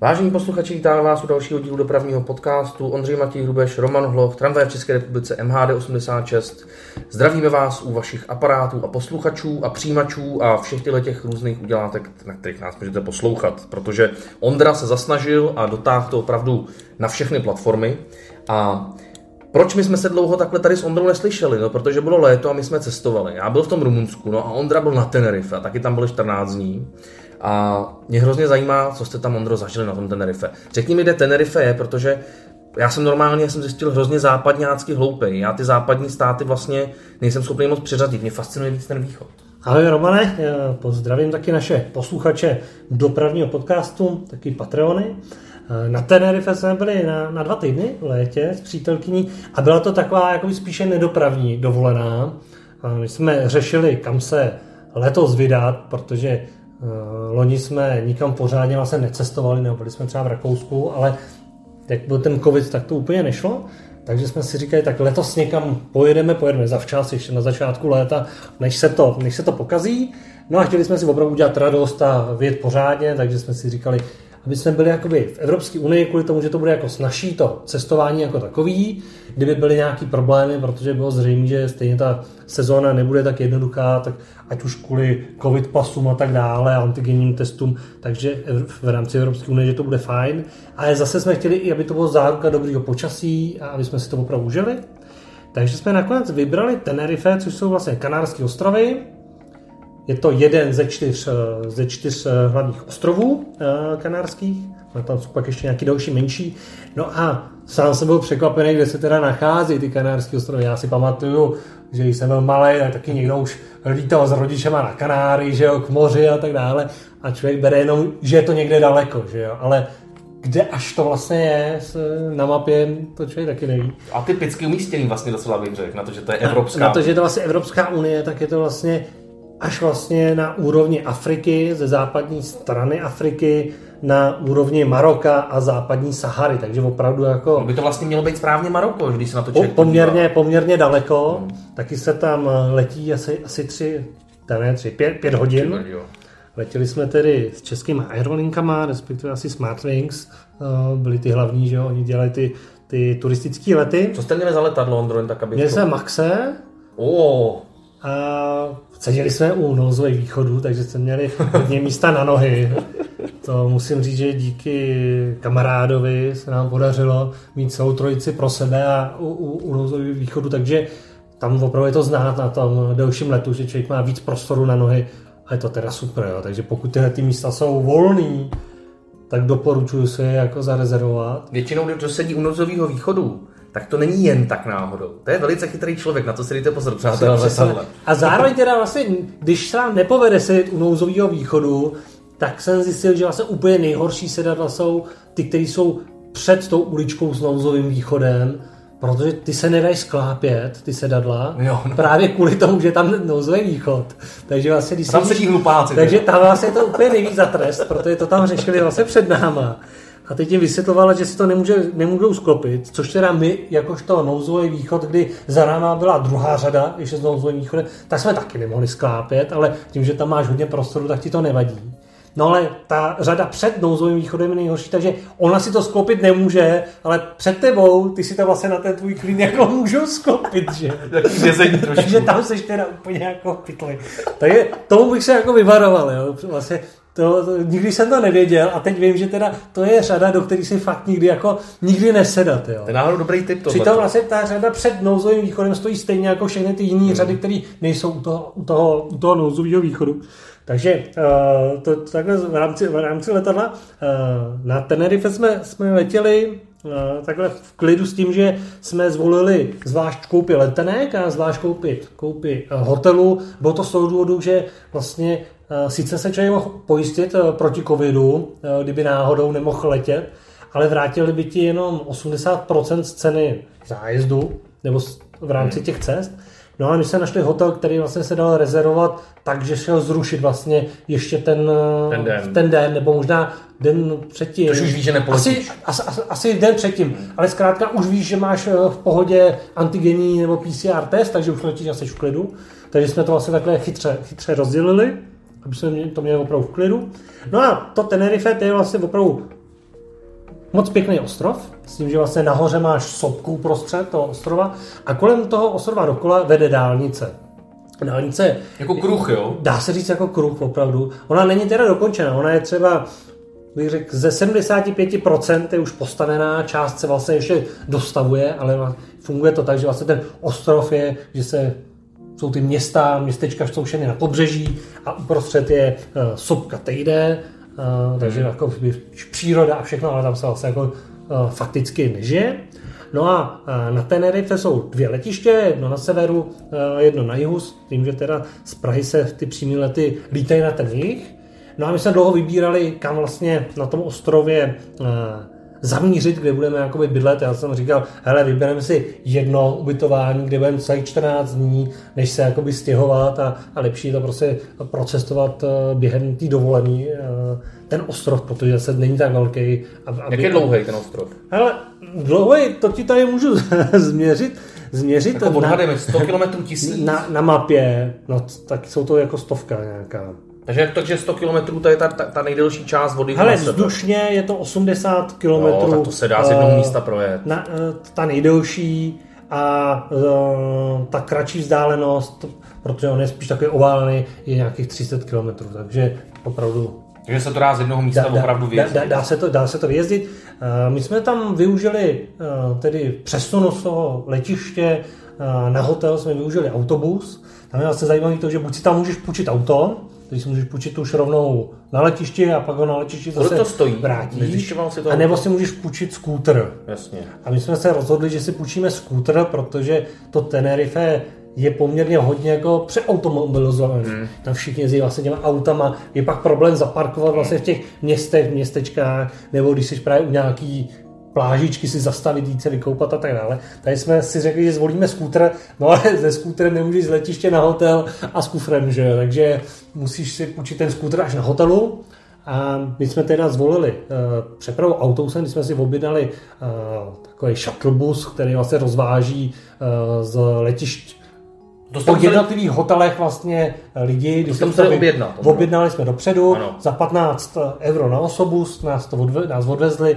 Vážení posluchači, vítáme vás u dalšího dílu dopravního podcastu. Ondřej Matěj Hrubeš, Roman Hloch, tramvaje v České republice MHD86. Zdravíme vás u vašich aparátů a posluchačů a přijímačů a všech těchto těch různých udělátek, na kterých nás můžete poslouchat, protože Ondra se zasnažil a dotáhl to opravdu na všechny platformy. A proč my jsme se dlouho takhle tady s Ondrou neslyšeli? No, protože bylo léto a my jsme cestovali. Já byl v tom Rumunsku, no a Ondra byl na Tenerife a taky tam byli 14 dní. A mě hrozně zajímá, co jste tam, Ondro, zažili na tom Tenerife. Řekni mi, kde Tenerife je, protože já jsem normálně jsem zjistil hrozně západňácky hloupej. Já ty západní státy vlastně nejsem schopný moc přiřadit. Mě fascinuje víc ten východ. Ahoj Romane, pozdravím taky naše posluchače dopravního podcastu, taky Patreony. Na Tenerife jsme byli na, na dva týdny v létě s přítelkyní a byla to taková jako spíše nedopravní dovolená. My jsme řešili, kam se letos vydat, protože Eh, loni jsme nikam pořádně vlastně necestovali, nebo byli jsme třeba v Rakousku, ale jak byl ten covid, tak to úplně nešlo. Takže jsme si říkali, tak letos někam pojedeme, pojedeme zavčas, ještě na začátku léta, než se to, než se to pokazí. No a chtěli jsme si opravdu udělat radost a vědět pořádně, takže jsme si říkali, aby jsme byli jakoby v Evropské unii kvůli tomu, že to bude jako snažší to cestování jako takový, kdyby byly nějaký problémy, protože bylo zřejmé, že stejně ta sezóna nebude tak jednoduchá, tak ať už kvůli covid pasům a tak dále, antigenním testům, takže v rámci Evropské unie, že to bude fajn. Ale zase jsme chtěli aby to bylo záruka dobrého počasí a aby jsme si to opravdu užili. Takže jsme nakonec vybrali Tenerife, což jsou vlastně Kanárské ostrovy, je to jeden ze čtyř, eh, ze čtyř eh, hlavních ostrovů eh, kanárských. A tam jsou pak ještě nějaký další menší. No a sám jsem byl překvapený, kde se teda nachází ty kanárské ostrovy. Já si pamatuju, že když jsem byl malý, tak taky někdo už lítal s rodičema na Kanáry, že jo, k moři a tak dále. A člověk bere jenom, že je to někde daleko, že jo. Ale kde až to vlastně je na mapě, to člověk taky neví. A typicky umístěný vlastně docela bych řekl, na to, že to je Evropská Na to, že je to vlastně Evropská unie, tak je to vlastně až vlastně na úrovni Afriky, ze západní strany Afriky, na úrovni Maroka a západní Sahary, takže opravdu jako... No by to vlastně mělo být správně Maroko, když se na to člověk poměrně, poměrně daleko, hmm. taky se tam letí asi, asi tři, ne tři, pět, pět hodin. Tři, Letěli jsme tedy s českými aerolinkama, respektive asi Smartwings, eh, byli ty hlavní, že jo, oni dělají ty, ty turistické lety. Co jste měli za letadlo, Ondro, tak aby... Měli jsme Maxe. Oh. A seděli jsme u nouzových východů, takže jsme měli hodně místa na nohy. To musím říct, že díky kamarádovi se nám podařilo mít celou trojici pro sebe a u, u, u nouzových východů, takže tam opravdu je to znát na tom delším letu, že člověk má víc prostoru na nohy a je to teda super, jo. takže pokud tyhle ty místa jsou volný, tak doporučuji si je jako zarezervovat. Většinou, kdo sedí u nouzového východu, tak to není jen tak náhodou. To je velice chytrý člověk, na to si dejte pozor, přátelé. A zároveň teda vlastně, když se vám nepovede sedět u nouzového východu, tak jsem zjistil, že vlastně úplně nejhorší sedadla jsou ty, které jsou před tou uličkou s nouzovým východem, protože ty se nedají sklápět, ty sedadla, jo, no. právě kvůli tomu, že tam nouzový východ. Takže vlastně, když tam sedí hlupáci. Takže tam vlastně je to úplně nejvíc za trest, protože to tam řešili vlastně před náma. A teď jim vysvětlovala, že si to nemůže, nemůžou sklopit, což teda my, jakožto nouzový východ, kdy za náma byla druhá řada, ještě s nouzovým východem, tak jsme taky nemohli sklápět, ale tím, že tam máš hodně prostoru, tak ti to nevadí. No ale ta řada před nouzovým východem je nejhorší, takže ona si to sklopit nemůže, ale před tebou ty si to vlastně na ten tvůj klín jako můžou sklopit, že? takže tam seš teda úplně jako pytli. Takže tomu bych se jako vyvaroval, jo? Vlastně to, to, nikdy jsem to nevěděl a teď vím, že teda to je řada, do které si fakt nikdy jako nikdy nesedat. Jo. To je náhodou dobrý tip. Tohle. Přitom vlastně ta řada před nouzovým východem stojí stejně jako všechny ty jiné hmm. řady, které nejsou u toho, u toho, u toho nouzového východu. Takže uh, to, takhle v rámci, v rámci letadla uh, na Tenerife jsme, jsme letěli uh, takhle v klidu s tím, že jsme zvolili zvlášť koupy letenek a zvlášť koupit, koupy uh, hotelu. Bylo to z toho důvodu, že vlastně sice se člověk mohl pojistit uh, proti covidu, uh, kdyby náhodou nemohl letět, ale vrátili by ti jenom 80% z ceny zájezdu nebo v rámci těch cest. No a my jsme našli hotel, který vlastně se dal rezervovat tak, že šel zrušit vlastně ještě ten, ten, den. ten den, nebo možná den předtím. Což už víš, že nepoletíš. Asi, asi, asi den předtím, hmm. ale zkrátka už víš, že máš eh, v pohodě antigenní nebo PCR test, takže už letíš asi v klidu. Takže jsme to vlastně takhle chytře, chytře rozdělili, jsme to měli opravdu v klidu. No a to Tenerife to je vlastně opravdu moc pěkný ostrov, s tím, že vlastně nahoře máš sopku prostřed toho ostrova a kolem toho ostrova dokola vede dálnice. Dálnice... Jako kruh, jo? Dá se říct jako kruh, opravdu. Ona není teda dokončena, ona je třeba bych řekl, ze 75% je už postavená, část se vlastně ještě dostavuje, ale funguje to tak, že vlastně ten ostrov je, že se jsou ty města, městečka jsou všechny na pobřeží a uprostřed je uh, sopka tejde, uh, takže hmm. jako příroda a všechno, ale tam se vlastně jako uh, fakticky nežije. No a na Tenerife jsou dvě letiště, jedno na severu, jedno na jihu, s tím, že teda z Prahy se ty přímé lety lítají na ten jih. No a my jsme dlouho vybírali, kam vlastně na tom ostrově zamířit, kde budeme jakoby bydlet. Já jsem říkal, hele, vybereme si jedno ubytování, kde budeme celý 14 dní, než se jakoby stěhovat a, a lepší to prostě procestovat eh, během té dovolený eh, ten ostrov, protože se není tak velký. Aby, Jak je dlouhý ten ostrov? Hele, dlouhý, to ti tady můžu změřit. Změřit jako na, 100 km tisíc? Na, na mapě, no tak jsou to jako stovka nějaká. Takže, takže 100 km to je ta, ta, ta nejdelší část vody. Ale vzdušně je to 80 km. No, tak to se dá z jednoho uh, místa projet. Na, uh, ta nejdelší a uh, ta kratší vzdálenost, protože on je spíš takový oválený, je nějakých 30 km, takže opravdu takže se to dá z jednoho místa dá, opravdu vyjezdit. Dá, dá, se to, dá se to vyjezdit. Uh, my jsme tam využili uh, tedy přesunu z toho letiště uh, na hotel, jsme využili autobus. Tam je vlastně zajímavé to, že buď si tam můžeš půjčit auto, když si můžeš půjčit už rovnou na letišti a pak ho na letišti zase to stojí? vrátíš. Si to a nebo si můžeš půjčit skútr. Jasně. A my jsme se rozhodli, že si půjčíme skútr, protože to Tenerife je poměrně hodně jako přeautomobilizovaný. Hmm. Tam všichni jezdí vlastně těma autama. Je pak problém zaparkovat vlastně v těch městech, městečkách, nebo když jsi právě u nějaký plážičky si zastavit, jít se vykoupat a tak dále. Tady jsme si řekli, že zvolíme skútr, no ale ze skútrem nemůžeš z letiště na hotel a s kufrem, že Takže musíš si půjčit ten skútr až na hotelu. A my jsme teda zvolili uh, přepravu autobusem, kdy jsme si objednali uh, takový shuttlebus, který vlastně rozváží uh, z letišť po jednotlivých hotelech vlastně lidi, když jsme se objednat, objednali jsme dopředu, ano. za 15 euro na osobu, nás, to odve, nás odvezli,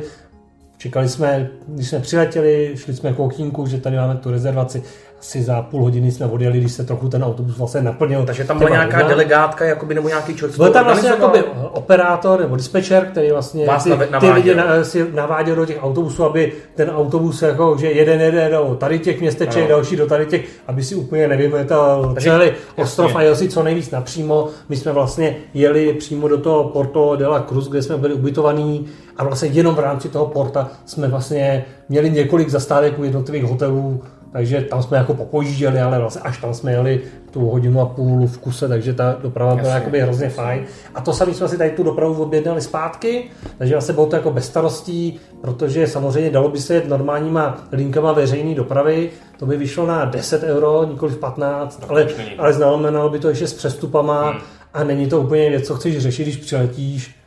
Čekali jsme, když jsme přiletěli, šli jsme k okýnku, že tady máme tu rezervaci asi za půl hodiny jsme odjeli, když se trochu ten autobus vlastně naplnil. Takže tam byla nějaká hodina. delegátka, jakoby, nebo nějaký člověk, Byl tam vlastně jakoby operátor nebo dispečer, který vlastně Vás ty, ty lidi na, si naváděl do těch autobusů, aby ten autobus, jako, že jeden jede do tady těch městeček, ano. další do tady těch, aby si úplně nevymetal celý ostrov a jel si co nejvíc napřímo. My jsme vlastně jeli přímo do toho Porto de la Cruz, kde jsme byli ubytovaní a vlastně jenom v rámci toho porta jsme vlastně měli několik zastávek u jednotlivých hotelů takže tam jsme jako popojížděli, ale vlastně až tam jsme jeli tu hodinu a půl v kuse, takže ta doprava byla jakoby hrozně fajn. A to sami jsme si tady tu dopravu objednali zpátky, takže vlastně bylo to jako bez starostí, protože samozřejmě dalo by se jet normálníma linkama veřejné dopravy, to by vyšlo na 10 euro, nikoli 15, ale, ale znamenalo by to ještě s přestupama hmm. a není to úplně věc, co chceš řešit, když přiletíš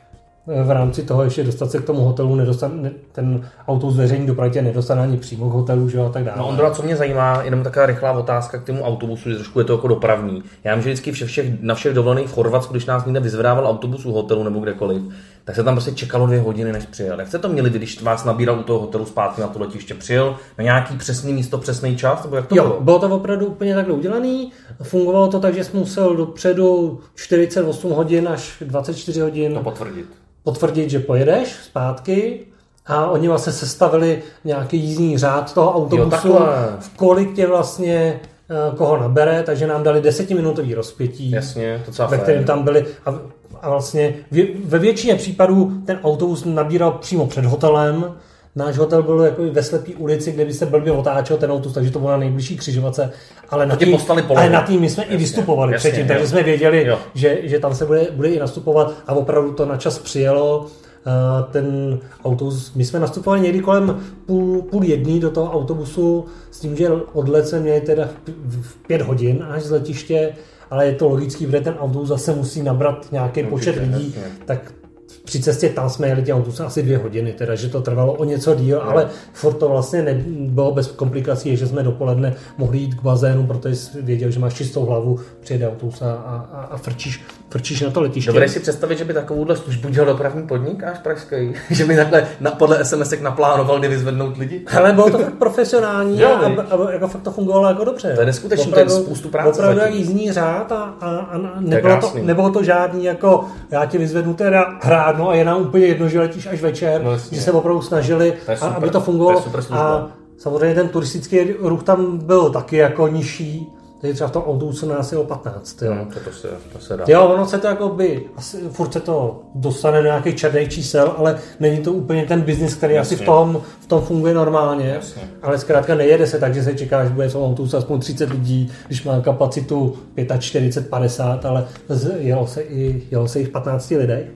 v rámci toho ještě dostat se k tomu hotelu, nedostan, ten autobus veřejný dopravy nedostane ani přímo k hotelu, že a tak dále. No Ondra, co mě zajímá, jenom taková rychlá otázka k tomu autobusu, že trošku je to jako dopravní. Já vím, že vždycky vše, všech, na všech dovolených v Chorvatsku, když nás někde vyzvedával autobus u hotelu nebo kdekoliv, tak se tam prostě čekalo dvě hodiny, než přijel. Jak jste to měli, když vás nabíral u toho hotelu zpátky na to letiště? Přijel na nějaký přesný místo, přesný čas? Nebo jak to jo, bylo? bylo to opravdu úplně takhle udělané. Fungovalo to tak, že jsme musel dopředu 48 hodin až 24 hodin. To potvrdit potvrdit, že pojedeš zpátky a oni vlastně sestavili nějaký jízdní řád toho autobusu, jo, v kolik tě vlastně koho nabere, takže nám dali desetiminutový rozpětí, Jasně, to ve kterém tam byli. A, a vlastně ve většině případů ten autobus nabíral přímo před hotelem, Náš hotel byl jako ve slepý ulici, kde by se blbě otáčel ten autobus, takže to bylo na nejbližší křižovatce. Ale na, tým, ale na tým my jsme jasně, i vystupovali jasně, předtím, takže jsme věděli, že, že tam se bude, bude i nastupovat a opravdu to na čas přijelo. Ten autobus, my jsme nastupovali někdy kolem půl, půl jedný do toho autobusu s tím, že odlet jsme měli teda v pět hodin až z letiště, ale je to logický, protože ten autobus zase musí nabrat nějaký počet lidí, tak při cestě tam jsme jeli tím autobusem asi dvě hodiny, teda, že to trvalo o něco díl, no. ale furt to vlastně nebylo bez komplikací, že jsme dopoledne mohli jít k bazénu, protože jsi věděl, že máš čistou hlavu, přijede autobus a, a, a frčíš frčíš na to letiště. Dovedeš si představit, že by takovouhle službu dělal dopravní podnik až pražský? že by takhle na, podle SMS naplánoval, kdy vyzvednout lidi? Ale bylo to fakt profesionální Jo, a, a, a, jako fakt to fungovalo jako dobře. To je neskutečný, to je spoustu práce Opravdu jak zatím. jízdní řád a, a, a nebylo, to, nebylo to žádný jako já ti vyzvednu teda hrádno a je nám úplně jedno, že letíš až večer, No, že se opravdu snažili, To je a, super. aby to fungovalo. To super a samozřejmě ten turistický ruch tam byl taky jako nižší, takže třeba v tom autobuse nás je o 15. Jo. No, to, to, se, to se dá. Jo, ono se to jako by, asi furt se to dostane do nějakých černých čísel, ale není to úplně ten biznis, který asi v Jasně. tom, v tom funguje normálně. Jasně. Ale zkrátka nejede se tak, že se čeká, že bude v autobuse aspoň 30 lidí, když má kapacitu 45, 50, ale jelo se, i, jelo se jich 15 lidé.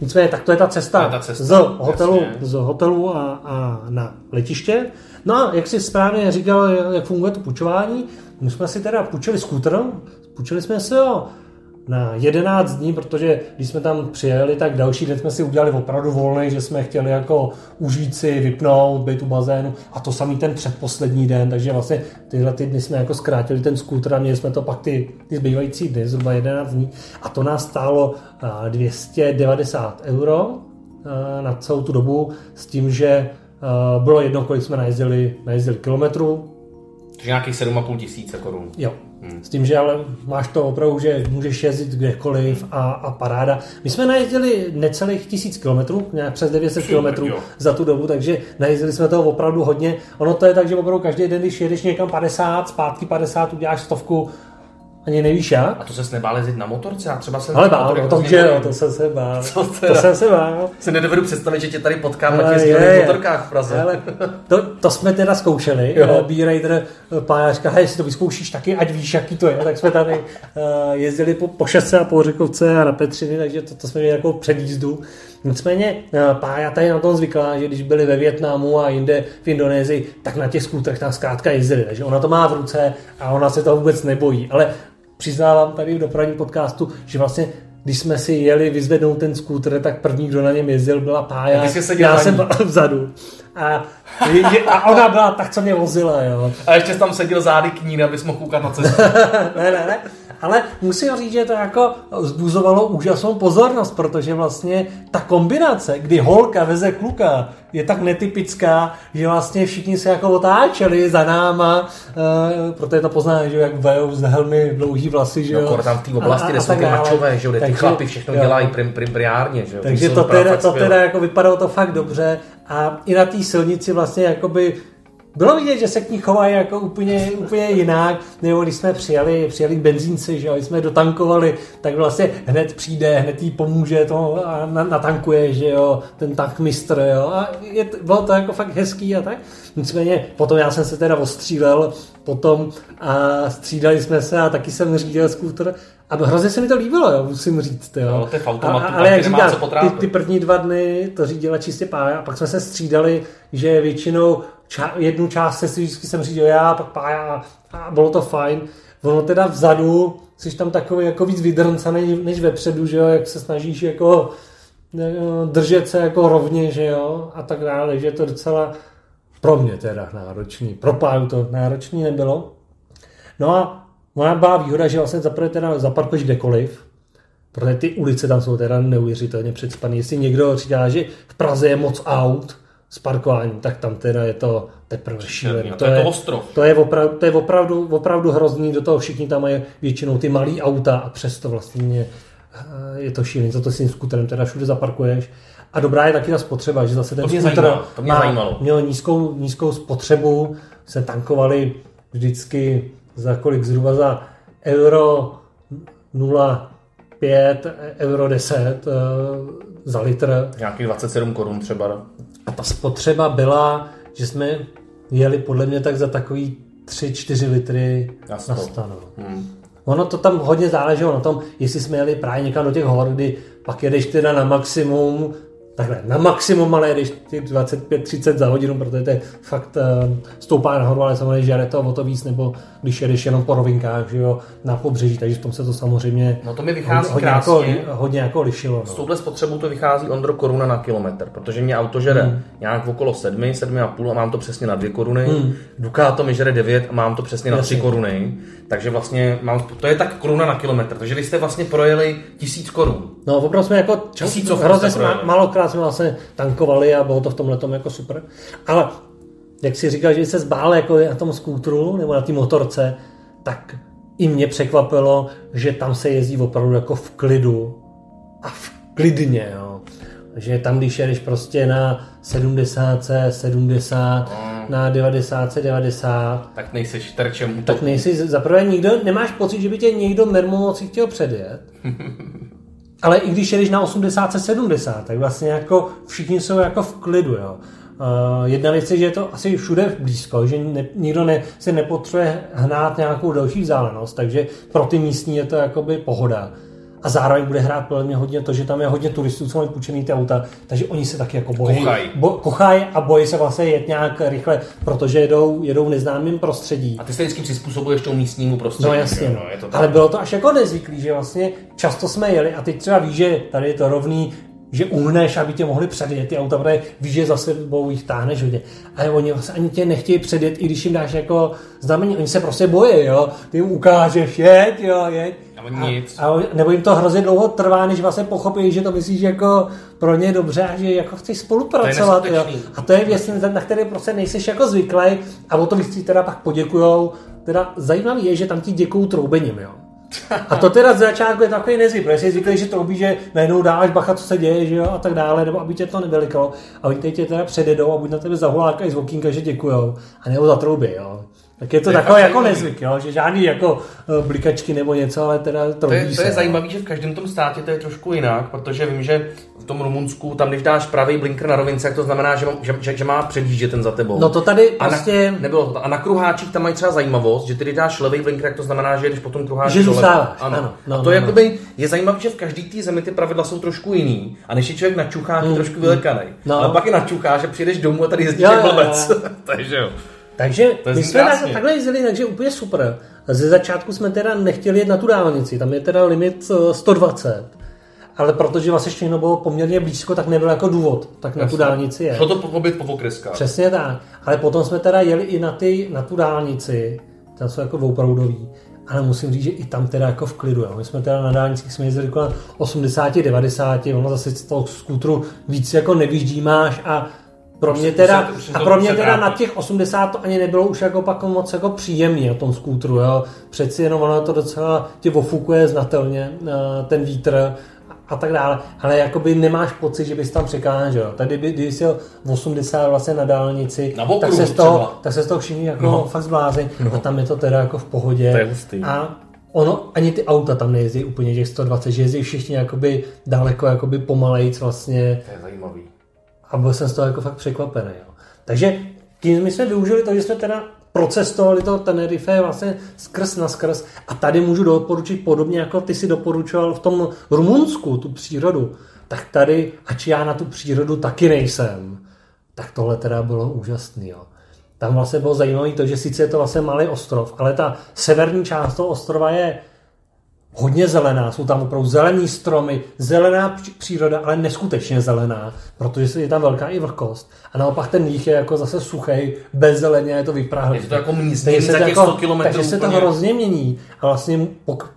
Nicméně, tak to je ta cesta, je ta cesta, z hotelu, jasně. z hotelu a, a na letiště. No a jak si správně říkal, jak funguje to půjčování, my jsme si teda půjčili skútr, půjčili jsme si ho na 11 dní, protože když jsme tam přijeli, tak další den jsme si udělali opravdu volný, že jsme chtěli jako užít si, vypnout, být u bazénu. A to samý ten předposlední den, takže vlastně tyhle ty dny jsme jako zkrátili ten skútr a měli jsme to pak ty, ty zbývající dny, zhruba 11 dní. A to nás stálo a, 290 euro a, na celou tu dobu s tím, že a, bylo jedno, kolik jsme najezdili, najezdili kilometrů, nějakých 7,5 tisíce korun. Jo. S tím, že ale máš to opravdu, že můžeš jezdit kdekoliv a, a paráda. My jsme najezdili necelých tisíc kilometrů, nějak přes 900 Super, kilometrů za tu dobu, takže najezdili jsme toho opravdu hodně. Ono to je tak, že opravdu každý den, když jedeš někam 50, zpátky 50, uděláš stovku, ani nevíš jak. A to se nebál jezdit na motorce? Já třeba se Ale bál, motorek o tom, hrozně že jo, to jsem se bál. Co To jsem se bál. Si nedovedu představit, že tě tady potkám na těch motorkách v Praze. Ale to, to jsme teda zkoušeli. Jo. B-Rider pája říká, hej, si to vyzkoušíš taky, ať víš, jaký to je. Tak jsme tady uh, jezdili po, po šestce a po Řikovce a na Petřiny, takže to, to jsme měli jako předjízdu. Nicméně pája tady na tom zvyklá, že když byli ve Větnamu a jinde v Indonésii, tak na těch skútrech tam zkrátka jezdili. Takže ona to má v ruce a ona se toho vůbec nebojí. Ale přiznávám tady v dopravním podcastu, že vlastně když jsme si jeli vyzvednout ten skútr, tak první, kdo na něm jezdil, byla Pája. Já jsem byl vzadu. A, je- a ona byla tak, co mě vozila, jo. A ještě tam seděl zády k ní, abys mohl koukat na cestu. ne, ne, ne. Ale musím říct, že to jako zbuzovalo úžasnou pozornost, protože vlastně ta kombinace, kdy holka veze kluka, je tak netypická, že vlastně všichni se jako otáčeli za náma, uh, proto je to poznáme, že jak vejou z helmy dlouhý vlasy, že No, jo. kor tam v té oblasti, A- a- kde a jsou ty mačové, že jo, ty chlapi všechno jo. dělají prim, prim, priárně, že jo. Takže to teda, to teda jako vypadalo to fakt dobře a i na té silnici vlastně jakoby bylo vidět, že se k ní chovají jako úplně, úplně jinak, nebo když jsme přijeli, přijeli k benzínci, že jo, když jsme dotankovali, tak vlastně hned přijde, hned jí pomůže to a na- natankuje, že jo, ten tankmistr, jo, a je, bylo to jako fakt hezký a tak. Nicméně potom já jsem se teda ostřílel potom a střídali jsme se a taky jsem řídil skútr a hrozně se mi to líbilo, jo, musím říct. Jo. No, to je v automatu, A- ale jak říkám, co ty, ty první dva dny to řídila čistě pája a pak jsme se střídali, že většinou ča- jednu část se si vždycky jsem řídil já, pak pája a bylo to fajn. Ono teda vzadu, jsi tam takový jako víc vydrncaný než vepředu, že jo, jak se snažíš jako eh, držet se jako rovně, že jo, a tak dále, že je to docela pro mě teda náročný. Pro páju to náročný nebylo. No a moja byla výhoda, že vlastně zaprvé teda zaparkuješ kdekoliv, protože ty ulice tam jsou teda neuvěřitelně předspaný. Jestli někdo říká, že v Praze je moc aut s parkováním, tak tam teda je to teprve šílený. a to je to ostrov. To je, opravdu, to je opravdu, opravdu hrozný, do toho všichni tam mají většinou ty malý auta a přesto vlastně eh, je to šílený, co to s tím skuterem teda všude zaparkuješ. A dobrá je taky ta spotřeba, že zase ten To skuter zajímalo, to mě má- zajímalo. měl nízkou, nízkou spotřebu, se tankovali vždycky za kolik zhruba za euro 0,5, euro 10 eh, za litr. Nějakých 27 korun třeba. no. A ta spotřeba byla, že jsme jeli podle mě tak za takový 3-4 litry Na stanu. Hmm. Ono to tam hodně záleželo na tom, jestli jsme jeli právě někam do těch hor, kdy pak jedeš teda na maximum, takhle, na maximum ale jdeš ty 25-30 za hodinu, protože to je fakt uh, stoupá nahoru, ale samozřejmě žere to o to víc, nebo když jedeš jenom po rovinkách, že jo, na pobřeží, takže v tom se to samozřejmě no to mi vychází hodně, krásně. hodně, jako, hodně jako lišilo. No. S touhle spotřebou to vychází Ondro koruna na kilometr, protože mě auto žere hmm. nějak okolo 7, 7,5 a mám to přesně na 2 koruny. Hmm. Ducato mi žere 9 a mám to přesně na Jasně. 3 koruny. Takže vlastně mám, to je tak koruna na kilometr. Takže vy jste vlastně projeli tisíc korun. No opravdu jsme jako Tisícovku hrozně malokrát jsme vlastně tankovali a bylo to v tomhle tom jako super. Ale jak si říkal, že se zbál jako na tom skútru nebo na té motorce, tak i mě překvapilo, že tam se jezdí opravdu jako v klidu a v klidně, jo. Že tam, když jedeš prostě na 70, 70, mm. na 90, 90, tak nejsi terčem Tak nejsi, zaprvé nikdo, nemáš pocit, že by tě někdo mermomocí chtěl předjet. Ale i když jedeš na 80, 70, tak vlastně jako všichni jsou jako v klidu, jo. Uh, jedna věc je, že je to asi všude blízko, že ne, nikdo ne, se nepotřebuje hnát nějakou další vzdálenost, takže pro ty místní je to jakoby pohoda. A zároveň bude hrát podle mě hodně to, že tam je hodně turistů, co mají půjčený ty auta, takže oni se taky jako bojí. Kochaj. Bo, kochaj a bojí se vlastně jet nějak rychle, protože jedou, jedou v neznámém prostředí. A ty se vždycky přizpůsobuješ tomu místnímu prostředí. No jasně, no, je to tak. ale bylo to až jako nezvyklý, že vlastně často jsme jeli a teď třeba víš, že tady je to rovný, že uhneš, aby tě mohli předjet ty auta, protože víš, že za sebou jich táhneš hodně. Ale oni vlastně ani tě nechtějí předjet, i když jim dáš jako znamení, oni se prostě bojí, jo. Ty jim ukážeš, jeď, jo, jeď. A, nic. A, nebo jim to hrozně dlouho trvá, než vlastně pochopí, že to myslíš jako pro ně dobře a že jako chceš spolupracovat. To jo. A to je věc, na které prostě nejseš jako zvyklý a o to víc teda pak poděkujou. Teda zajímavý je, že tam ti děkují troubením, jo. A to teda z začátku je takový nezvyk, protože jsi zvyklý, že to obí, že najednou dáš bacha, co se děje, že jo, a tak dále, nebo aby tě to nevelikalo. A oni teď tě teda předjedou a buď na tebe zahulákají z okýnka, že děkujou, a nebo za trouby, jo. Tak je to, to takové jako nezvyk, jo? že žádný jako uh, blikačky nebo něco, ale teda to je, to je zajímavé, že v každém tom státě to je trošku jinak, protože vím, že v tom Rumunsku, tam když dáš pravý blinker na rovince, jak to znamená, že, že, že, že má předjíždět ten za tebou. No to tady a prostě... Na, nebylo to. A na kruháčích tam mají třeba zajímavost, že ty když dáš levý blinker, jak to znamená, že jdeš potom kruháčí Že zůstáváš, ano. ano. No, a to no, jakoby no. je zajímavé, že v každé té zemi ty pravidla jsou trošku jiný. A než je člověk načuchá, mm, trošku mm. vylekaný. No. Ale pak je načuchá, že přijdeš domů a tady jezdíš jak blbec. Takže jo. Takže my jsme tak, takhle jezdili, takže úplně super. Ze začátku jsme teda nechtěli jet na tu dálnici, tam je teda limit 120. Eh, ale protože vlastně všechno bylo poměrně blízko, tak nebyl jako důvod, tak na Jasně. tu dálnici je. Šlo to pobit po okreskách. Přesně tak. Ale potom jsme teda jeli i na, ty, na tu dálnici, tam jsou jako dvouproudový, ale musím říct, že i tam teda jako v klidu. Jo. My jsme teda na dálnicích jsme jezdili kolem 80-90, ono zase z toho skútru víc jako nevyždímáš a pro mě teda, a pro mě teda na těch 80 to ani nebylo už jako pak moc jako příjemný na tom skútru, jo. Přeci jenom ono to docela tě ofukuje znatelně, eh, ten vítr a tak dále. Ale jakoby nemáš pocit, že bys tam překážel. jo. Tady, by, když jsi 80 vlastně na dálnici, na tak, se z toho, tak se z toho všichni jako no. fakt zblázeň. No. A tam je to teda jako v pohodě. To je hustý. A ono, ani ty auta tam nejezdí úplně těch 120, že jezdí všichni jakoby daleko jakoby pomalejc vlastně. A byl jsem z toho jako fakt překvapený. Jo. Takže tím my jsme využili to, že jsme teda procestovali to Tenerife vlastně skrz na skrz a tady můžu doporučit podobně, jako ty si doporučoval v tom Rumunsku tu přírodu, tak tady, ač já na tu přírodu taky nejsem, tak tohle teda bylo úžasný. Jo. Tam vlastně bylo zajímavé to, že sice je to vlastně malý ostrov, ale ta severní část toho ostrova je hodně zelená, jsou tam opravdu zelený stromy, zelená příroda, ale neskutečně zelená, protože je tam velká i vlhkost. A naopak ten jich je jako zase suchý, bez zeleně, je to vyprahlý. Je to jako místní za těch 100 km. Takže se to hrozně mění. A vlastně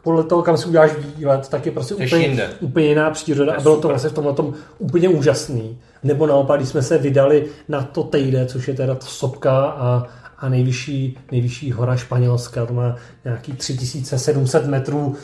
podle toho, kam si uděláš výlet, tak je prostě úplně, úplně jiná příroda. A bylo to vlastně v tomhle tom úplně úžasný. Nebo naopak, když jsme se vydali na to Tejde, což je teda sopka a, a nejvyšší, nejvyšší hora Španělska, to má nějaký 3700 metrů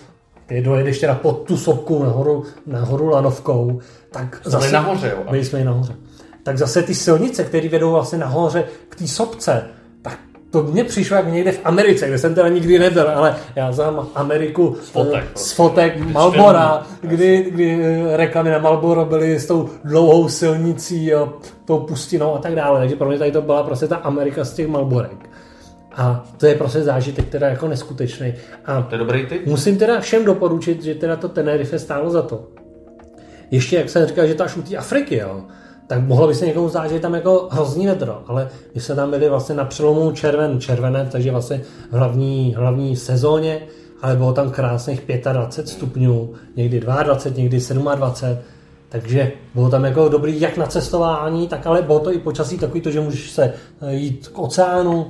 ty dojedeš teda pod tu sopku nahoru, nahoru lanovkou, tak jsme zase... nahoře, jo? Byli jsme i nahoře. Tak zase ty silnice, které vedou vlastně nahoře k té sopce, tak to mně přišlo jak někde v Americe, kde jsem teda nikdy nebyl, ale já znám Ameriku z fotek, z prostě. fotek Malbora, kdy, kdy reklamy na Malboro byly s tou dlouhou silnicí, jo, tou pustinou a tak dále. Takže pro mě tady to byla prostě ta Amerika z těch Malborek. A to je prostě zážitek teda jako neskutečný. A to je dobrý typ. Musím teda všem doporučit, že teda to Tenerife stálo za to. ještě, jak jsem říkal, že to až u té Afriky, jo, tak mohlo by se někomu zdát, že je tam jako hrozný vedro, ale my jsme tam byli vlastně na přelomu červen, červené, takže vlastně v hlavní, hlavní sezóně, ale bylo tam krásných 25 stupňů, někdy 22, někdy 27, takže bylo tam jako dobrý jak na cestování, tak ale bylo to i počasí takový to, že můžeš se eh, jít k oceánu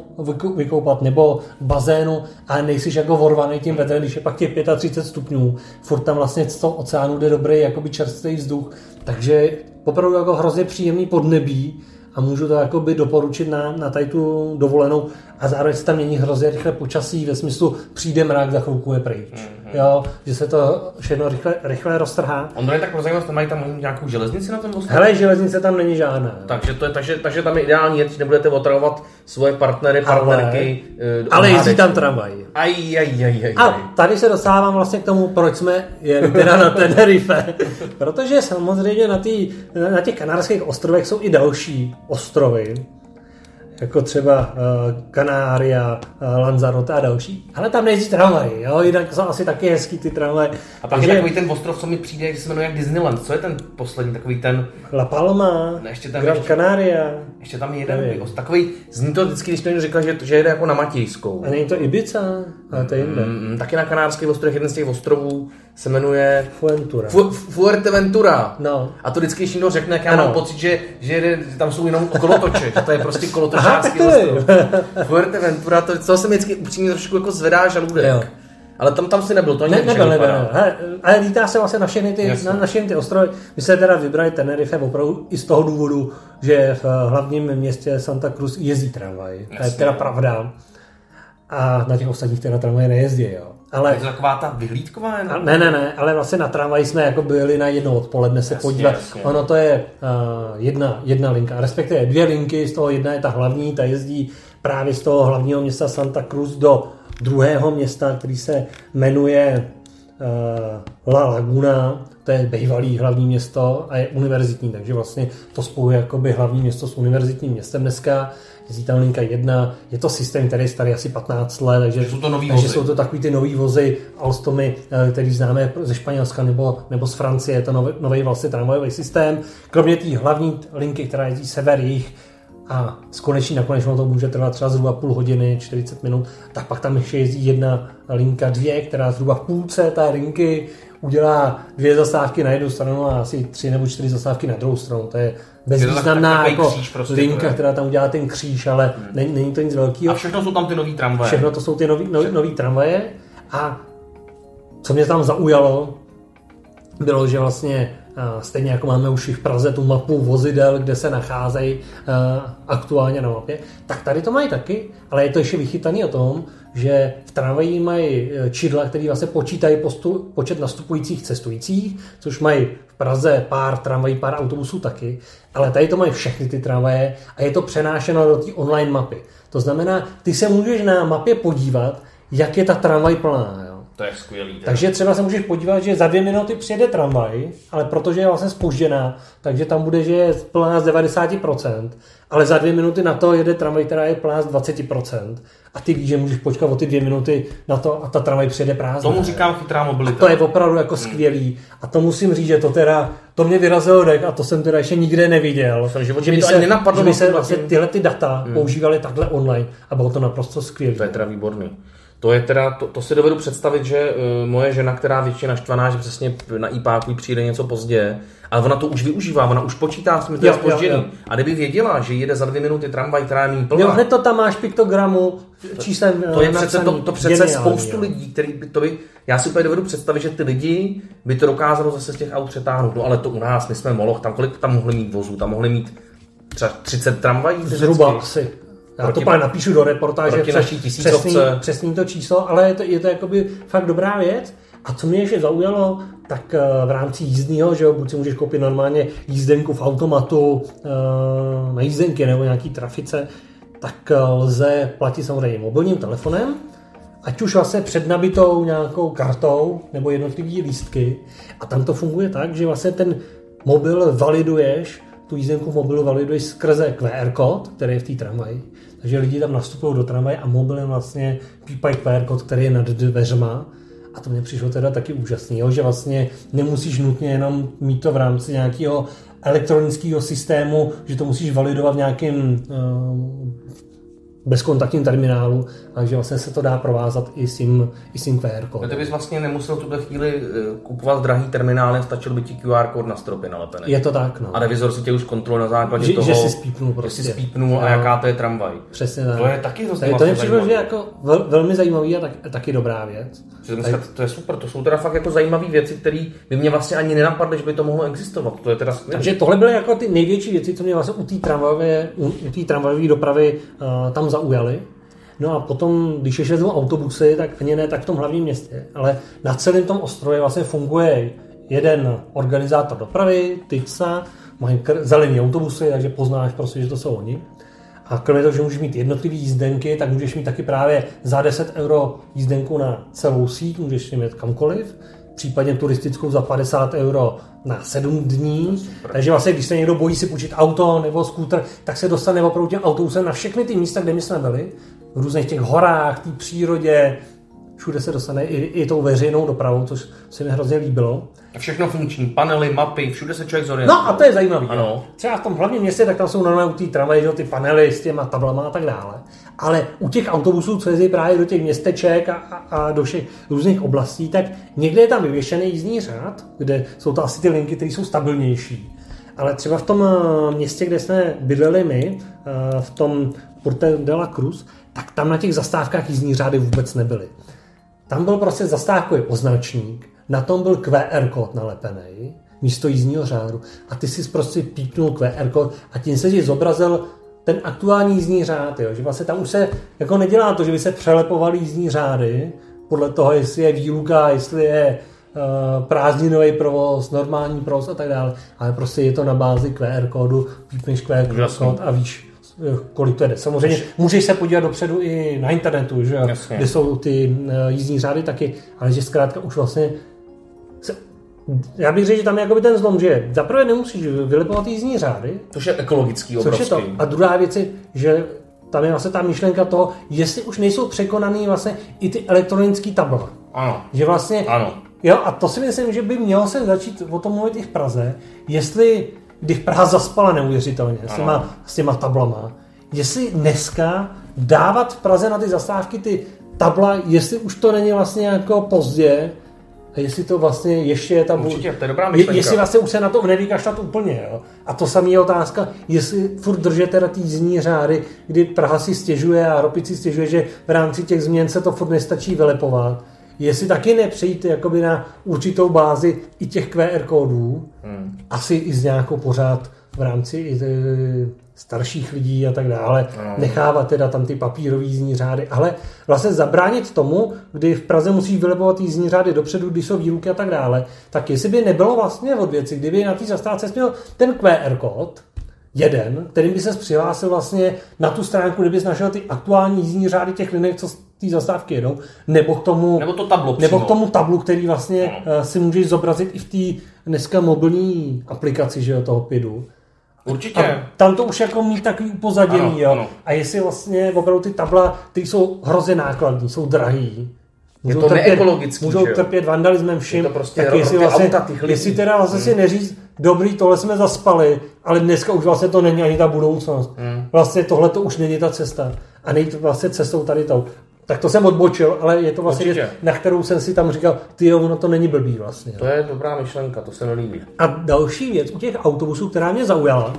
vykoupat nebo bazénu a nejsiš jako vorvaný tím vetrem, když je pak těch 35 stupňů. Furt tam vlastně z toho oceánu jde dobrý jakoby čerstvý vzduch, takže opravdu jako hrozně příjemný podnebí a můžu to jakoby doporučit na, na tady tu dovolenou a zároveň se tam mění hrozně rychle počasí ve smyslu přijde mrak, za chvilku je pryč. Mm-hmm. Jo, že se to všechno rychle, rychle roztrhá. On je tak pro zajímavost, mají tam nějakou železnici na tom ostrově? Hele, železnice tam není žádná. Takže, to je, takže, takže tam je ideální jet, nebudete otravovat svoje partnery, partnerky. Ale, uh, ale jezdí tam tramvaj. Aj, aj, aj, aj, A tady se dostávám vlastně k tomu, proč jsme jeli teda na Tenerife. Protože samozřejmě na, tý, na těch kanárských ostrovech jsou i další ostrovy jako třeba uh, Kanária, uh, Lanzarote a další. Ale tam nejezdí tramvaj, jo, jinak jsou asi taky hezký ty tramvaje. A pak Takže... je takový ten ostrov, co mi přijde, že se jmenuje jak Disneyland. Co je ten poslední takový ten... La Palma, ne, ještě tam Gran ještě, Canaria. Ještě tam je jeden, nevím. takový, zní to vždycky, když to někdo říkal, že, že jede jako na Matějskou. A není to Ibiza, ale to je jinde. Mm, mm taky na Kanárských ostrovech, jeden z těch ostrovů se jmenuje Fuentura. Fu, Fuerteventura. No. A to vždycky, když někdo řekne, jak já ano. mám pocit, že, že tam jsou jenom kolotoče, že to je prostě kolotočářský ostrov. Fuerteventura, to, to se mi vždycky upřímně trošku jako zvedá žaludek. Jo. Ale tam, tam si nebyl, to ne, nebyl, nebyl, nebyl. ale lítá se vlastně na všechny ty, na, na všechny ty ostrovy. My se teda vybrali Tenerife opravdu i z toho důvodu, že v hlavním městě Santa Cruz jezdí tramvaj. To je teda pravda. A na těch ostatních teda tramvaje nejezdí, jo. Ale, je to taková ta vyhlídková? Jenom? Ne, ne, ne, ale vlastně na tramvaji jsme jako byli na jedno odpoledne se jasně, podívat. Jasně. Ono to je uh, jedna, jedna linka, respektive dvě linky, z toho jedna je ta hlavní, ta jezdí právě z toho hlavního města Santa Cruz do druhého města, který se jmenuje uh, La Laguna, to je bývalý hlavní město a je univerzitní, takže vlastně to spojuje jakoby hlavní město s univerzitním městem dneska linka 1, je to systém, který je starý asi 15 let, takže, jsou to, nový takže vozy. jsou to takový ty nový vozy Alstomy, eh, který známe ze Španělska nebo, nebo z Francie, je to nový, nový vlastně tramvajový systém. Kromě té hlavní linky, která jezdí sever jich, a z koneční na konečno to může trvat třeba zhruba půl hodiny, 40 minut, tak pak tam ještě jezdí jedna linka dvě, která zhruba v půlce té linky udělá dvě zastávky na jednu stranu a asi tři nebo čtyři zastávky na druhou stranu. To je bezvýznamná jako prostě, linka, která tam udělá ten kříž, ale hmm. není, není to nic velkého. A všechno jsou tam ty nový tramvaje. Všechno to jsou ty nový, nový, nový tramvaje a co mě tam zaujalo, bylo, že vlastně Stejně jako máme už i v Praze tu mapu vozidel, kde se nacházejí aktuálně na mapě, tak tady to mají taky, ale je to ještě vychytaný o tom, že v tramvaji mají e, čidla, které vlastně počítají postu, počet nastupujících cestujících, což mají v Praze pár tramvají, pár autobusů taky, ale tady to mají všechny ty tramvaje a je to přenášeno do té online mapy. To znamená, ty se můžeš na mapě podívat, jak je ta tramvaj plná. Jo? To je skvělý. Teda. Takže třeba se můžeš podívat, že za dvě minuty přijede tramvaj, ale protože je vlastně spožděná, takže tam bude, že je plná z 90%, ale za dvě minuty na to jede tramvaj, která je plná z 20%. A ty víš, že můžeš počkat o ty dvě minuty na to a ta tramvaj přijede prázdná. Tomu říkám chytrá mobilita. A to je opravdu jako hmm. skvělý. A to musím říct, že to teda, to mě vyrazilo dek a to jsem teda ještě nikde neviděl. Jsem že by to se, nenapadlo. Že by se vlastně tyhle ty data hmm. používaly takhle online a bylo to naprosto skvělé. To je teda výborný. To je teda, to, to si dovedu představit, že uh, moje žena, která většině naštvaná, že přesně na IPáku přijde něco pozdě, ale ona to už využívá, ona už počítá s tím, že je spožděný. A kdyby věděla, že jede za dvě minuty tramvaj, která je plná. Jo, hned to tam máš piktogramu číslem To je eh, přece, to, to přece spoustu jo. lidí, který by to by, já si úplně dovedu představit, že ty lidi by to dokázalo zase z těch aut přetáhnout. No ale to u nás, my jsme Moloch, tam kolik tam mohli mít vozů, tam mohli mít třeba 30 tramvají. Zhruba asi. Já proti, to pak napíšu do reportáže přesný, přesný to číslo, ale je to, je to jakoby fakt dobrá věc. A co mě ještě zaujalo, tak eh, v rámci jízdního, že jo, buď si můžeš koupit normálně jízdenku v automatu eh, na jízdenky nebo nějaký trafice, tak eh, lze platit samozřejmě mobilním telefonem, ať už vlastně před nabitou nějakou kartou nebo jednotlivý lístky. A tam to funguje tak, že vlastně ten mobil validuješ, tu jízdenku v mobilu validuješ skrze QR kód, který je v té tramvaji. Takže lidi tam nastupují do tramvaje a mobilem vlastně pípají QR kód, který je nad dveřma A to mě přišlo teda taky úžasný, jo? že vlastně nemusíš nutně jenom mít to v rámci nějakého elektronického systému, že to musíš validovat v nějakým uh, bezkontaktním terminálu, takže vlastně se to dá provázat i s tím, i s tím QR kódem. Ty bys vlastně nemusel v tuhle chvíli eh, kupovat drahý terminály, stačil by ti QR kód na stropě nalepený. Je to tak, no. A revizor si tě už kontroluje na základě že, toho, že si spípnul prostě. Že si spípnul a jaká to je tramvaj. Přesně tak. To je taky hrozně To je přišlo, že jako vel, velmi zajímavý a tak, taky dobrá věc. Dneska, to je super, to jsou teda fakt jako zajímavé věci, které by mě vlastně ani nenapadly, že by to mohlo existovat. To je teda skvělé. Takže tohle byly jako ty největší věci, co mě vlastně u té tramvajové, u, u té tramvajové dopravy uh, tam zaujaly. No a potom, když ještě vezmu autobusy, tak ani ne tak v tom hlavním městě, ale na celém tom ostrově vlastně funguje jeden organizátor dopravy, TICA, mají zelený autobusy, takže poznáš prostě, že to jsou oni. A kromě toho, že můžeš mít jednotlivé jízdenky, tak můžeš mít taky právě za 10 euro jízdenku na celou síť, můžeš mít kamkoliv, případně turistickou za 50 euro na 7 dní. Takže vlastně, když se někdo bojí si půjčit auto nebo skútr, tak se dostane opravdu tím autobusem na všechny ty místa, kde my jsme byli v různých těch horách, té přírodě, všude se dostane i, i tou veřejnou dopravou, což se mi hrozně líbilo. A všechno funkční, panely, mapy, všude se člověk zorientuje. No a to je zajímavé. Ano. Třeba v tom hlavním městě, tak tam jsou normálně u té tramvaje, ty panely s těma tablama a tak dále. Ale u těch autobusů, co jezdí právě do těch městeček a, a, a do všech různých oblastí, tak někde je tam vyvěšený jízdní řád, kde jsou to asi ty linky, které jsou stabilnější. Ale třeba v tom eh, městě, kde jsme bydleli my, eh, v tom Porte de la Cruz, tak tam na těch zastávkách jízdní řády vůbec nebyly. Tam byl prostě zastávkový označník, na tom byl QR kód nalepený, místo jízdního řádu. A ty si prostě pípnul QR kód a tím se ti zobrazil ten aktuální jízdní řád, jo, že vlastně tam už se jako nedělá to, že by se přelepovaly jízdní řády podle toho, jestli je výluka, jestli je uh, prázdninový provoz, normální provoz a tak dále, ale prostě je to na bázi QR kódu, pípneš QR kód a víš, kolik to jde. Samozřejmě můžeš se podívat dopředu i na internetu, že? Jasně. kde jsou ty eh, jízdní řády taky, ale že zkrátka už vlastně se, já bych řekl, že tam je jakoby ten zlom, že zaprvé nemusíš vylepovat jízdní řády. Což je ekologický obrovský. Což je to. A druhá věc je, že tam je vlastně ta myšlenka toho, jestli už nejsou překonaný vlastně i ty elektronické table. Ano. Že vlastně, ano. Jo, a to si myslím, že by mělo se začít o tom mluvit i v Praze, jestli když Praha zaspala neuvěřitelně s těma, s těma tablama. Jestli dneska dávat v Praze na ty zastávky ty tabla, jestli už to není vlastně jako pozdě, a jestli to vlastně ještě je tam... Určitě, to je dobrá myšlenka. Jestli vlastně už se na to nevykašlat úplně, jo. A to samé je otázka, jestli furt držet teda ty jízdní řády, kdy Praha si stěžuje a Ropic si stěžuje, že v rámci těch změn se to furt nestačí vylepovat jestli taky nepřejít jakoby na určitou bázi i těch QR kódů, hmm. asi i z nějakou pořád v rámci i starších lidí a tak dále, hmm. nechávat teda tam ty papírové jízdní řády, ale vlastně zabránit tomu, kdy v Praze musíš vylepovat jízdní řády dopředu, když jsou výluky a tak dále, tak jestli by nebylo vlastně od věci, kdyby na té zastávce měl ten QR kód, jeden, kterým by se přihlásil vlastně na tu stránku, kde bys našel ty aktuální jízdní řády těch linek, co té zastávky jedou, nebo k tomu, nebo to tablo nebo k tomu tablu, který vlastně no. si můžeš zobrazit i v té dneska mobilní aplikaci, že jo, toho PIDu. Určitě. A tam to už jako mít takový upozaděný, ano, jo. Ano. A jestli vlastně opravdu ty tabla, ty jsou hrozně nákladní, jsou drahý, Můžou je to trpět, neekologický, Můžou trpět vandalismem vším. Je to prostě tak jestli, vlastně, auta, jestli teda vlastně hmm. si neříct, dobrý, tohle jsme zaspali, ale dneska už vlastně to není ani ta budoucnost. Hmm. Vlastně tohle to už není ta cesta. A nejít vlastně cestou tady tou. Tak to jsem odbočil, ale je to vlastně věc, na kterou jsem si tam říkal, ty ono to není blbý vlastně. To je dobrá myšlenka, to se mi líbí. A další věc u těch autobusů, která mě zaujala,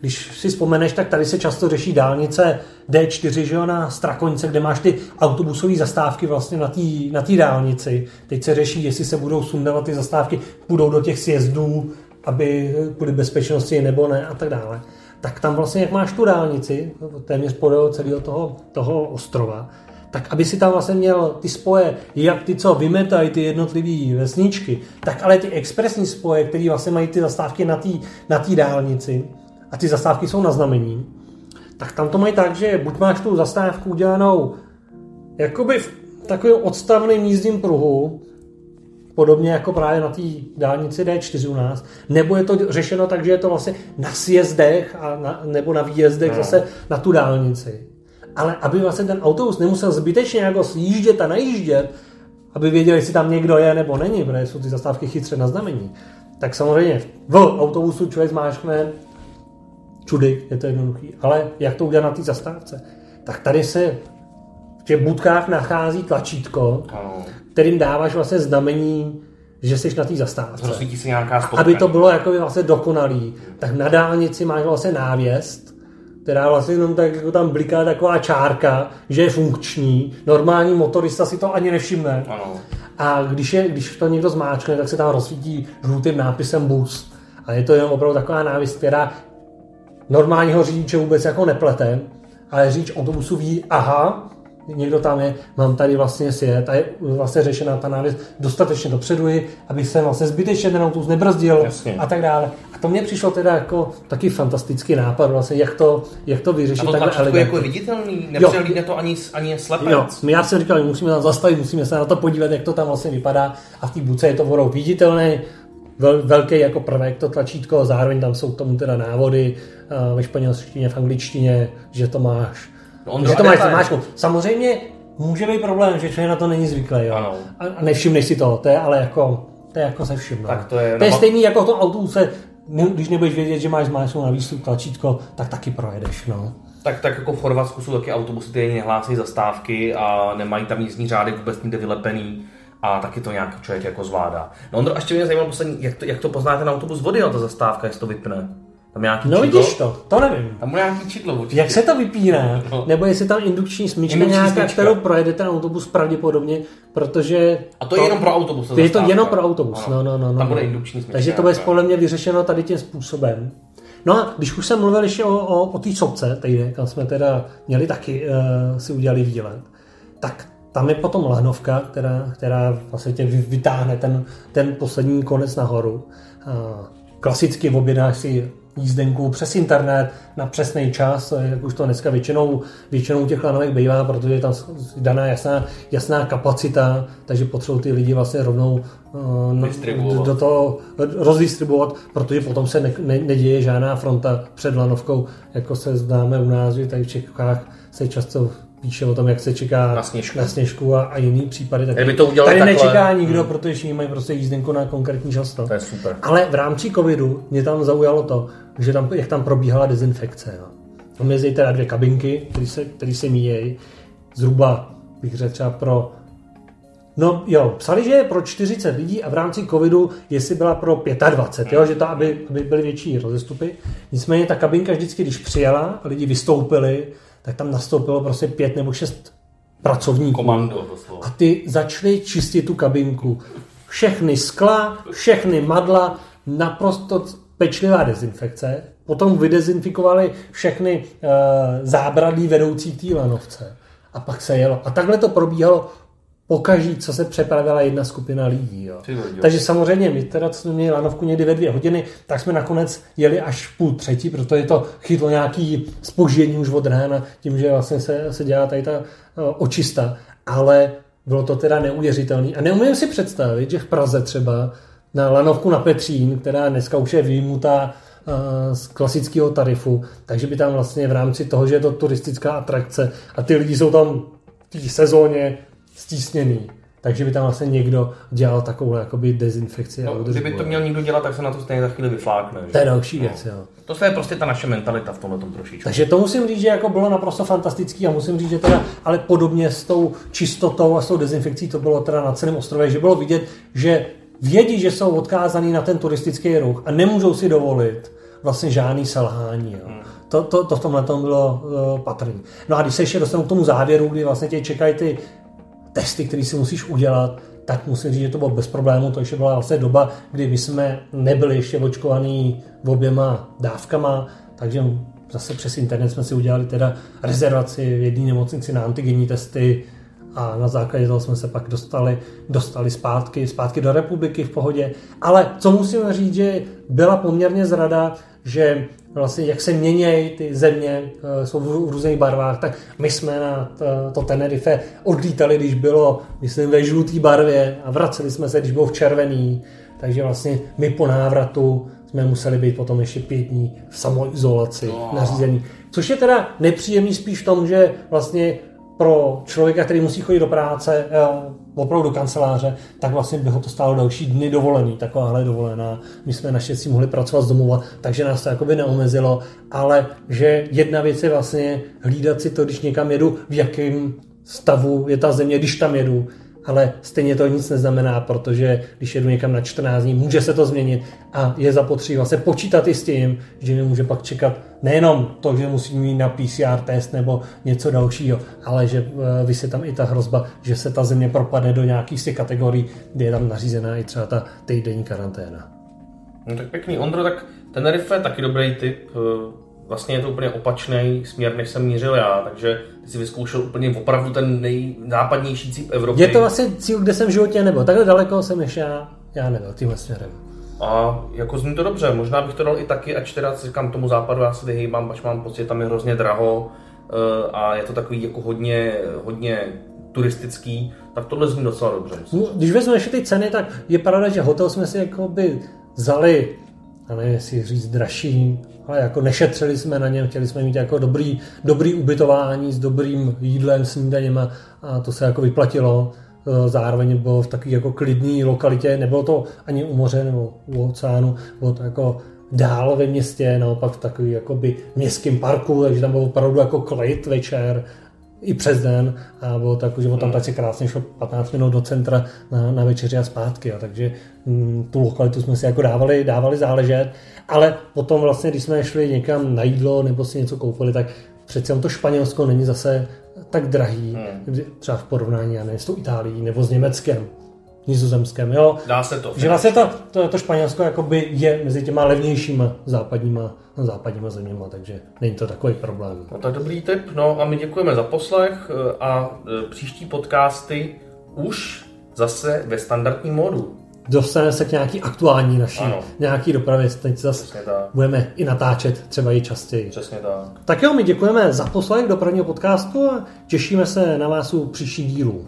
když si vzpomeneš, tak tady se často řeší dálnice D4, že jo, na Strakoňce, kde máš ty autobusové zastávky vlastně na té na tý dálnici. Teď se řeší, jestli se budou sundávat ty zastávky, půjdou do těch sjezdů, aby kvůli bezpečnosti nebo ne a tak dále. Tak tam vlastně, jak máš tu dálnici, téměř podél celého toho, toho ostrova, tak aby si tam vlastně měl ty spoje, jak ty, co vymetají ty jednotlivé vesničky, tak ale ty expresní spoje, které vlastně mají ty zastávky na té na dálnici a ty zastávky jsou na znamení, tak tam to mají tak, že buď máš tu zastávku udělanou jakoby v takovém odstavném jízdním pruhu, podobně jako právě na té dálnici D4 u nás, nebo je to řešeno tak, že je to vlastně na sjezdech a na, nebo na výjezdech no. zase na tu dálnici ale aby vlastně ten autobus nemusel zbytečně jako sjíždět a najíždět, aby věděli, jestli tam někdo je nebo není, protože jsou ty zastávky chytře na znamení, tak samozřejmě v autobusu člověk zmáčkne čudy, je to jednoduchý, ale jak to udělat na té zastávce? Tak tady se v těch budkách nachází tlačítko, Ano. kterým dáváš vlastně znamení, že jsi na té zastávce. Rozsvítí se nějaká. Aby to bylo jako vlastně dokonalý, tak na dálnici máš vlastně návěst, která vlastně jenom tak jako tam bliká taková čárka, že je funkční. Normální motorista si to ani nevšimne. Ano. A když, je, když to někdo zmáčkne, tak se tam rozsvítí žlutým nápisem bus. A je to jenom opravdu taková návěst, která normálního řidiče vůbec jako neplete, ale řidič autobusu ví, aha, někdo tam je, mám tady vlastně sjet a je vlastně řešená ta návěst dostatečně dopředu, aby se vlastně zbytečně ten autobus nebrzdil Jasně. a tak dále. A to mně přišlo teda jako taky fantastický nápad, vlastně, jak to, jak to A vyřešit to takhle tlačítko je jako viditelný, nepřehlídne to ani, ani slepec. Jo, my já jsem říkal, musíme tam zastavit, musíme se na to podívat, jak to tam vlastně vypadá a v té buce je to vodou viditelné, vel, velký jako prvek to tlačítko, zároveň tam jsou k tomu teda návody uh, ve španělštině, v angličtině, že to máš. No, on že to to máš zmáčknout. Samozřejmě může být problém, že člověk na to není zvyklý. Jo. Ano. A, a nevšimneš si to, to je ale jako, to je jako se vším. no. Tak to je- to je no, stejný jako v tom autobuse, když nebudeš vědět, že máš zmáčknout na výstup tlačítko, tak taky projedeš. No. Tak, tak jako v Chorvatsku jsou taky autobusy, které nehlásí zastávky a nemají tam jízdní řády vůbec nikde vylepený a taky to nějak člověk jako zvládá. No Ondro, a ještě mě zajímalo poslední, jak to, jak to pozná ten autobus vody, na ta zastávka, jestli to vypne. Tam nějaký no vidíš to, to nevím. Tam bude nějaký čidlo určitě. Jak se to vypíná? No. Nebo jestli tam indukční smyčka Indukční nějaká, smyčka. kterou projede ten autobus pravděpodobně, protože... A to je jenom pro autobus. Je to jenom pro autobus, Ano. no, no, no. no. Tam no. bude indukční smyčka. Takže to bude podle mě vyřešeno tady tím způsobem. No a když už jsem mluvil ještě o, o, o té sopce, tady, kam jsme teda měli taky uh, si udělali výlet, tak tam je potom lahnovka, která, která vlastně tě vy- vytáhne ten, ten poslední konec nahoru. Uh, klasicky objednáš si jízdenku přes internet na přesný čas, jak už to dneska většinou, většinou těch lanovek bývá, protože je tam daná jasná, jasná kapacita, takže potřebují ty lidi vlastně rovnou uh, do toho rozdistribuovat, protože potom se ne, ne, neděje žádná fronta před lanovkou, jako se známe u nás, že tady v Čechách se často píše o tom, jak se čeká Na Sněžku. na sněžku a, a jiný případy. Tak Kdyby to udělali tady takhle- nečeká nikdo, protože všichni mají prostě jízdenku na konkrétní čas. To je super. Ale v rámci covidu mě tam zaujalo to, že tam, jak tam probíhala dezinfekce. Jo. Tam jezdí teda dvě kabinky, které se, který se míjejí. Zhruba, bych řekl třeba pro No jo, psali, že je pro 40 lidí a v rámci covidu, jestli byla pro 25, jo, že to, aby, aby byly větší rozestupy. Nicméně ta kabinka vždycky, když přijela a lidi vystoupili, tak tam nastoupilo prostě pět nebo šest pracovníků. Komando doslova. A ty začali čistit tu kabinku. Všechny skla, všechny madla, naprosto pečlivá dezinfekce. Potom vydezinfikovali všechny uh, zábradlí vedoucí k té lanovce. A pak se jelo. A takhle to probíhalo pokaží, co se přepravila jedna skupina lidí. Jo. Takže samozřejmě, my teda, co jsme měli lanovku někdy ve dvě hodiny, tak jsme nakonec jeli až v půl třetí, protože to chytlo nějaký spoždění už od rána, tím, že vlastně se, se dělá tady ta uh, očista. Ale bylo to teda neuvěřitelné. A neumím si představit, že v Praze třeba na lanovku na Petřín, která dneska už je výjimutá uh, z klasického tarifu, takže by tam vlastně v rámci toho, že je to turistická atrakce a ty lidi jsou tam v té sezóně stísněný, takže by tam vlastně někdo dělal takovou jakoby dezinfekci. No, kdyby to měl někdo dělat, tak se na to stejně za chvíli vyflákne. že? To je další věc, jo. To je prostě ta naše mentalita v tomhle tom trošičku. Takže to musím říct, že jako bylo naprosto fantastický a musím říct, že teda, ale podobně s tou čistotou a s tou dezinfekcí to bylo teda na celém ostrově, že bylo vidět, že vědí, že jsou odkázaný na ten turistický ruch a nemůžou si dovolit vlastně žádný selhání. Jo. To, to, to v tomhle tom bylo uh, patrný. No a když se ještě dostanu k tomu závěru, kdy vlastně tě čekají ty testy, které si musíš udělat, tak musím říct, že to bylo bez problému. To ještě byla vlastně doba, kdy my jsme nebyli ještě očkovaný oběma dávkama, takže zase přes internet jsme si udělali teda rezervaci v jedné nemocnici na antigenní testy a na základě toho jsme se pak dostali, dostali zpátky, zpátky do republiky v pohodě. Ale co musím říct, že byla poměrně zrada, že vlastně jak se měnějí ty země, eh, jsou v různých barvách, tak my jsme na to, Tenerife odlítali, když bylo, myslím, ve žluté barvě a vraceli jsme se, když bylo v červený. Takže vlastně my po návratu jsme museli být potom ještě pět dní v samoizolaci No. nařízený. Což je teda nepříjemný spíš v tom, že vlastně pro člověka, který musí chodit do práce, eh, opravdu do kanceláře, tak vlastně by ho to stálo další dny dovolený, takováhle dovolená. My jsme naštěstí mohli pracovat z domova, takže nás to jakoby neomezilo, ale že jedna věc je vlastně hlídat si to, když někam jedu, v jakém stavu je ta země, když tam jedu, ale stejně to nic neznamená, protože když jedu někam na 14 dní, může se to změnit a je zapotřebí vlastně počítat i s tím, že mi může pak čekat nejenom to, že musím mít na PCR test nebo něco dalšího, ale že eh, vysí tam i ta hrozba, že se ta země propadne do nějakých z těch kategorií, kde je tam nařízená i třeba ta týdenní karanténa. No tak pěkný. Ondro, tak Tenerife taky dobrý tip eh, vlastně je to úplně opačný směr, než jsem mířil já, takže ty si vyzkoušel úplně opravdu ten nejzápadnější cíl Evropy. Je to vlastně cíl, kde jsem v životě nebo takhle daleko jsem ještě já, já nebyl tímhle směrem. A jako zní to dobře, možná bych to dal i taky, ač teda říkám tomu západu, já se vyhýbám, až mám pocit, tam je hrozně draho eh, a je to takový jako hodně, hodně turistický, tak tohle zní docela dobře. No, když vezmu ještě ty ceny, tak je pravda, že hotel jsme si jako by vzali, a nevím, jestli říct dražší, ale jako nešetřili jsme na něm, chtěli jsme mít jako dobrý, dobrý ubytování s dobrým jídlem, snídaněma a to se jako vyplatilo. E, zároveň bylo v takové jako klidné lokalitě, nebylo to ani u moře nebo u oceánu, bylo to jako dál ve městě, naopak v takový jakoby městském parku, takže tam byl opravdu jako klid večer, i přes den a bylo tak, že tam tak si krásně šlo 15 minut do centra na, na večeři a zpátky. A takže m, mm, tu lokalitu jsme si jako dávali, dávali záležet, ale potom vlastně, když jsme šli někam na jídlo nebo si něco koupili, tak přece to Španělsko není zase tak drahý, hmm. třeba v porovnání já nevím, s tou Itálií nebo s Německem nizozemském, jo. Dá se to. Že vlastně to, to, to Španělsko jakoby je mezi těma levnějšíma západníma, západníma zeměma, takže není to takový problém. No tak dobrý tip, no a my děkujeme za poslech eh, a eh, příští podcasty už zase ve standardním módu. Dostane se k nějaký aktuální naší, ano. nějaký dopravě, teď zase budeme i natáčet třeba i častěji. Přesně tak. Tak jo, my děkujeme za poslech do prvního podcastu a těšíme se na vás u příštích dílů.